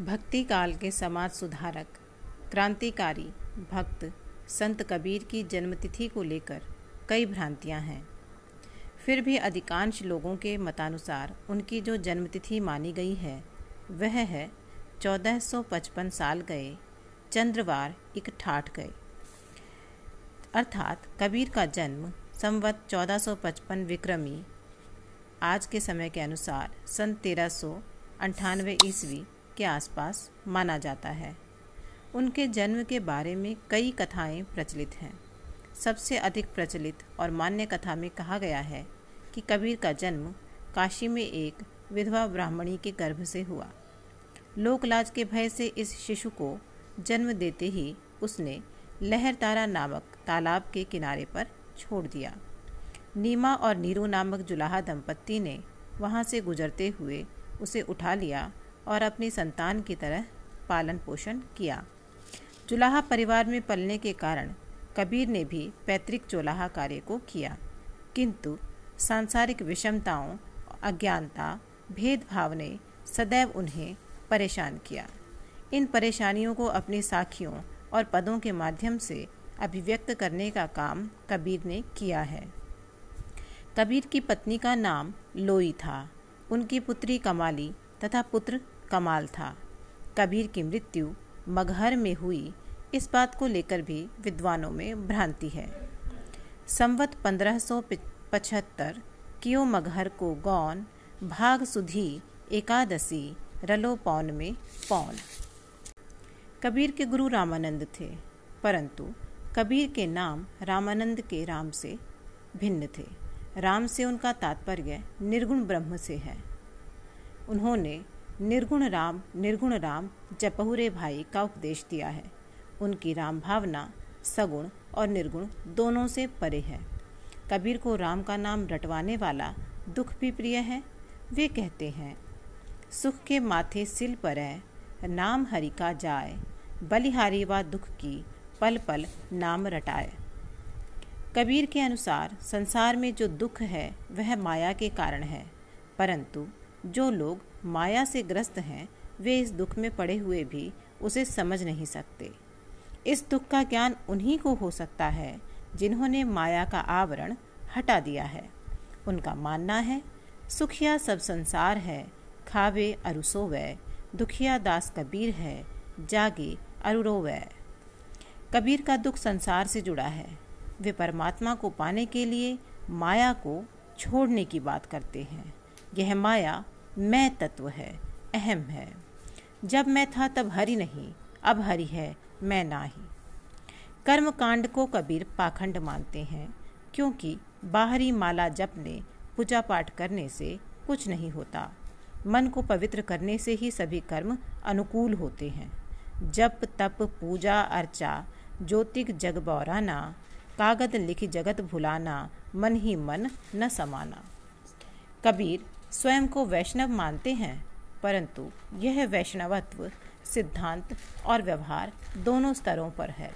भक्ति काल के समाज सुधारक, क्रांतिकारी भक्त संत कबीर की जन्मतिथि को लेकर कई भ्रांतियाँ हैं। फिर भी अधिकांश लोगों के मतानुसार उनकी जो जन्मतिथि मानी गई है, वह है 1455 साल गए, चंद्रवार एक ठाठ गए। अर्थात कबीर का जन्म संवत 1455 विक्रमी, आज के समय के अनुसार सन तेरह सौ अंठानवे ईस्वी के आसपास माना जाता है। उनके जन्म के बारे में कई कथाएँ प्रचलित हैं। सबसे अधिक प्रचलित और मान्य कथा में कहा गया है कि कबीर का जन्म काशी में एक विधवा ब्राह्मणी के गर्भ से हुआ। लोकलाज के भय से इस शिशु को जन्म देते ही उसने लहरतारा नामक तालाब के किनारे पर छोड़ दिया। नीमा और नीरू नामक जुलाहा दंपत्ति ने वहाँ से गुजरते हुए उसे उठा लिया और अपनी संतान की तरह पालन पोषण किया। चुलाहा परिवार में पलने के कारण कबीर ने भी पैतृक चोलाहा कार्य को किया। किंतु सांसारिक विषमताओं, अज्ञानता, भेदभाव ने सदैव उन्हें परेशान किया। इन परेशानियों को अपनी साखियों और पदों के माध्यम से अभिव्यक्त करने का काम कबीर ने किया है। कबीर की पत्नी का नाम लोई था। उनकी पुत्री कमाली तथा पुत्र कमाल था। कबीर की मृत्यु मगहर में हुई, इस बात को लेकर भी विद्वानों में भ्रांति है। संवत पंद्रह सौ पचहत्तर कियो मगहर को गौन, भाग सुधी, एकादशी, रलो पौन में पौन। कबीर के गुरु रामानंद थे, परंतु कबीर के नाम रामानंद के राम से भिन्न थे। राम से उनका तात्पर्य निर्गुण ब्रह्म से है। उन्होंने निर्गुण राम निर्गुण राम जपहुरे भाई का उपदेश दिया है। उनकी राम भावना, सगुण और निर्गुण दोनों से परे है। कबीर को राम का नाम रटवाने वाला दुख भी प्रिय है। वे कहते हैं, सुख के माथे सिल पर है, नाम हरि का जाए बलिहारी व दुख की पल पल नाम रटाए कबीर के अनुसार संसार में जो दुख है, वह माया के कारण है। परंतु जो लोग माया से ग्रस्त हैं, वे इस दुख में पड़े हुए भी उसे समझ नहीं सकते। इस दुख का ज्ञान उन्हीं को हो सकता है, जिन्होंने माया का आवरण हटा दिया है। उनका मानना है, सुखिया सब संसार है, खावे अरुसोवै दुखिया दास कबीर है, जागे अरुरोवै कबीर का दुख संसार से जुड़ा है। वे परमात्मा को पाने के लिए माया को छोड़ने की बात करते हैं। यह माया मैं तत्व है, अहम है। जब मैं था तब हरि नहीं, अब हरि है, मैं ना ही कर्म कांड को कबीर पाखंड मानते हैं, क्योंकि बाहरी माला जपने पूजा पाठ करने से कुछ नहीं होता। मन को पवित्र करने से ही सभी कर्म अनुकूल होते हैं। जप, तप, पूजा, अर्चा, ज्योतिक जग बौराना, कागद लिख जगत भुलाना, मन ही मन न समाना। कबीर स्वयं को वैष्णव मानते हैं, परंतु यह वैष्णवत्व, सिद्धांत और व्यवहार दोनों स्तरों पर है।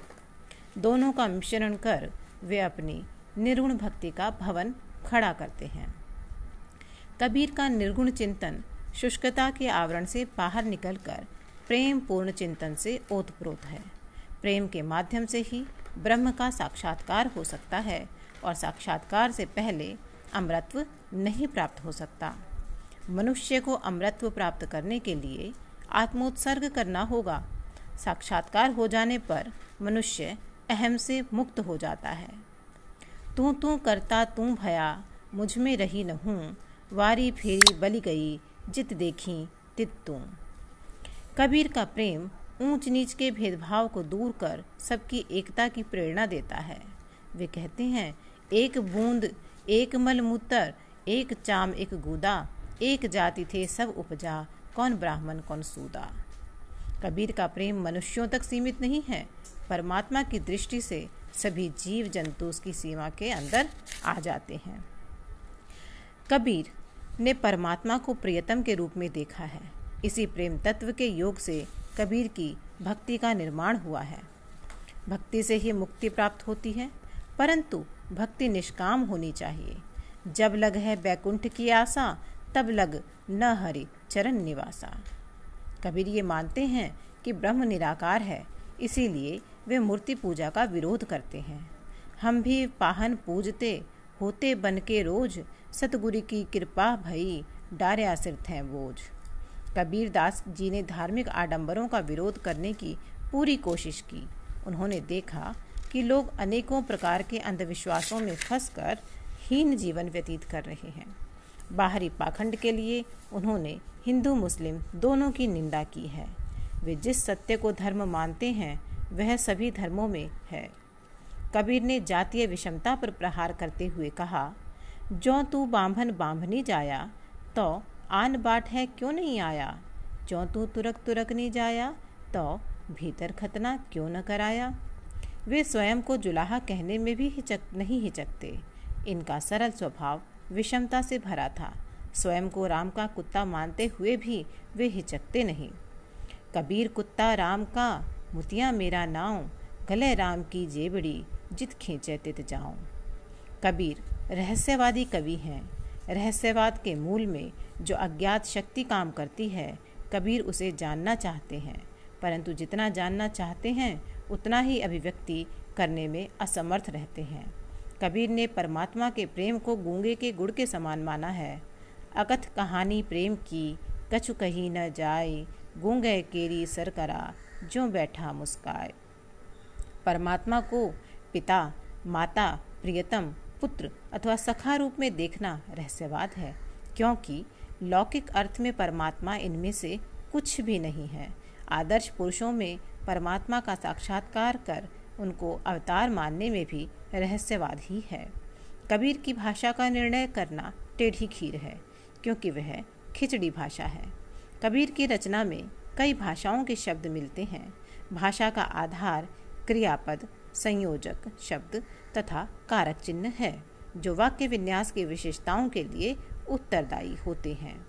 दोनों का मिश्रण कर वे अपनी निर्गुण भक्ति का भवन खड़ा करते हैं। कबीर का निर्गुण चिंतन शुष्कता के आवरण से बाहर निकलकर प्रेम पूर्ण चिंतन से ओतप्रोत है। प्रेम के माध्यम से ही ब्रह्म का साक्षात्कार हो सकता है और साक्षात्कार से पहले अमृत्व नहीं प्राप्त हो सकता। मनुष्य को अमृत्व प्राप्त करने के लिए आत्मोत्सर्ग करना होगा। साक्षात्कार हो जाने पर मनुष्य अहम से मुक्त हो जाता है। तू तू करता तू भया, मुझमें रही न हूँ वारी फेरी बली गई, जित देखी तित तू। कबीर का प्रेम ऊंच नीच के भेदभाव को दूर कर सबकी एकता की प्रेरणा देता है। वे कहते हैं, एक बूंद, एक मल मूत्र एक चाम, एक गुदा एक जाति थे, सब उपजा। कौन ब्राह्मण, कौन सूदा? कबीर का प्रेम मनुष्यों तक सीमित नहीं है। परमात्मा की दृष्टि से सभी जीव जंतु उसकी सीमा के अंदर आ जाते हैं। कबीर ने परमात्मा को प्रियतम के रूप में देखा है। इसी प्रेम तत्व के योग से कबीर की भक्ति का निर्माण हुआ है। भक्ति से ही मुक्ति प्राप्त होती है, परंतु भक्ति निष्काम होनी चाहिए। जब लग है बैकुंठ की आशा तब लग न हरि चरण निवासा। कबीर ये मानते हैं कि ब्रह्म निराकार है, इसीलिए वे मूर्ति पूजा का विरोध करते हैं। हम भी पाहन पूजते, होते बन के रोज, सतगुरु की कृपा भई डार्या सिर थे बोझ। कबीर दास जी ने धार्मिक आडंबरों का विरोध करने की पूरी कोशिश की। उन्होंने देखा कि लोग अनेकों प्रकार के अंधविश्वासों में फंसकर हीन जीवन व्यतीत कर रहे हैं। बाहरी पाखंड के लिए उन्होंने हिंदू मुस्लिम दोनों की निंदा की है। वे जिस सत्य को धर्म मानते हैं, वह सभी धर्मों में है। कबीर ने जातीय विषमता पर प्रहार करते हुए कहा जो तू बांभन बांभनी जाया तो आन बाट है क्यों नहीं आया? जो तू तुरक तुरक नहीं जाया तो भीतर खतना क्यों न कराया? वे स्वयं को जुलाहा कहने में भी हिचक, नहीं हिचकते। इनका सरल स्वभाव विषमता से भरा था। स्वयं को राम का कुत्ता मानते हुए भी वे हिचकते नहीं। कबीर कुत्ता राम का, मुतिया मेरा नाव, गले राम की जेबड़ी, जित खींचे तित जाऊँ। कबीर रहस्यवादी कवि हैं। रहस्यवाद के मूल में जो अज्ञात शक्ति काम करती है, कबीर उसे जानना चाहते हैं। परंतु जितना जानना चाहते हैं, उतना ही अभिव्यक्ति करने में असमर्थ रहते हैं। कबीर ने परमात्मा के प्रेम को गूँगे के गुड़ के समान माना है। अकथ कहानी प्रेम की, कछु कहीं न जाए, गूँगे केरी सर करा जो बैठा मुस्काए। परमात्मा को पिता, माता, प्रियतम, पुत्र अथवा सखा रूप में देखना रहस्यवाद है, क्योंकि लौकिक अर्थ में परमात्मा इनमें से कुछ भी नहीं है। आदर्श पुरुषों में परमात्मा का साक्षात्कार कर उनको अवतार मानने में भी रहस्यवाद ही है। कबीर की भाषा का निर्णय करना टेढ़ी खीर है, क्योंकि वह खिचड़ी भाषा है। कबीर की रचना में कई भाषाओं के शब्द मिलते हैं। भाषा का आधार क्रियापद, संयोजक शब्द तथा कारक चिन्ह है, जो वाक्य विन्यास की विशेषताओं के लिए उत्तरदायी होते हैं।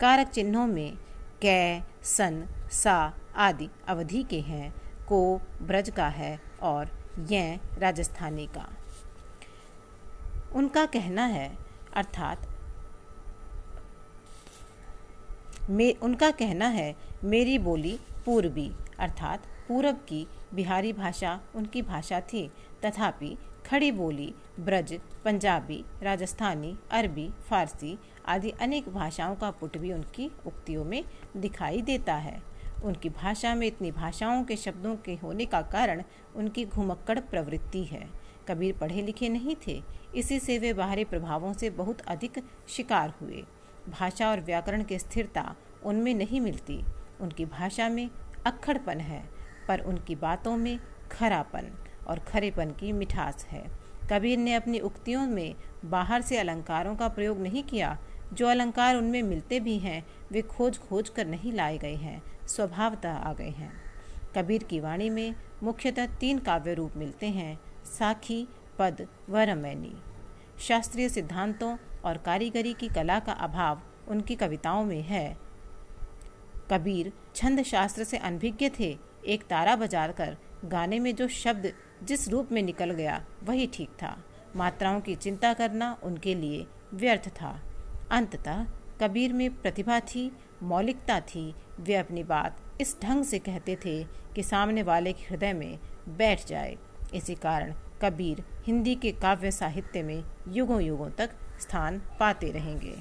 कारक चिन्हों में कै, सन, सा आदि अवधि के हैं को ब्रज का है और यह राजस्थानी का। उनका कहना है, अर्थात, मे, उनका कहना है, मेरी बोली पूर्वी, अर्थात, पूरब की बिहारी भाषा उनकी भाषा थी। तथापि, खड़ी बोली ब्रज, पंजाबी, राजस्थानी, अरबी, फारसी आदि अनेक भाषाओं का पुट भी उनकी उक्तियों में दिखाई देता है। उनकी भाषा में इतनी भाषाओं के शब्दों के होने का कारण उनकी घुमक्कड़ प्रवृत्ति है। कबीर पढ़े लिखे नहीं थे, इसी से वे बाहरी प्रभावों से बहुत अधिक शिकार हुए। भाषा और व्याकरण की स्थिरता उनमें नहीं मिलती। उनकी भाषा में अक्खड़पन है, पर उनकी बातों में खरापन और खरेपन की मिठास है। कबीर ने अपनी उक्तियों में बाहर से अलंकारों का प्रयोग नहीं किया जो अलंकार उनमें मिलते भी हैं, वे खोज खोज कर नहीं लाए गए हैं, स्वभावतः आ गए हैं। कबीर की वाणी में मुख्यतः तीन काव्य रूप मिलते हैं, साखी, पद व रमैनी शास्त्रीय सिद्धांतों और कारीगरी की कला का अभाव उनकी कविताओं में है। कबीर छंद शास्त्र से अनभिज्ञ थे, एक तारा बजार कर गाने में जो शब्द जिस रूप में निकल गया, वही ठीक था। मात्राओं की चिंता करना उनके लिए व्यर्थ था। अंततः कबीर में प्रतिभा थी, मौलिकता थी। वे अपनी बात इस ढंग से कहते थे कि सामने वाले के हृदय में बैठ जाए। इसी कारण कबीर हिंदी के काव्य साहित्य में युगों युगों तक स्थान पाते रहेंगे।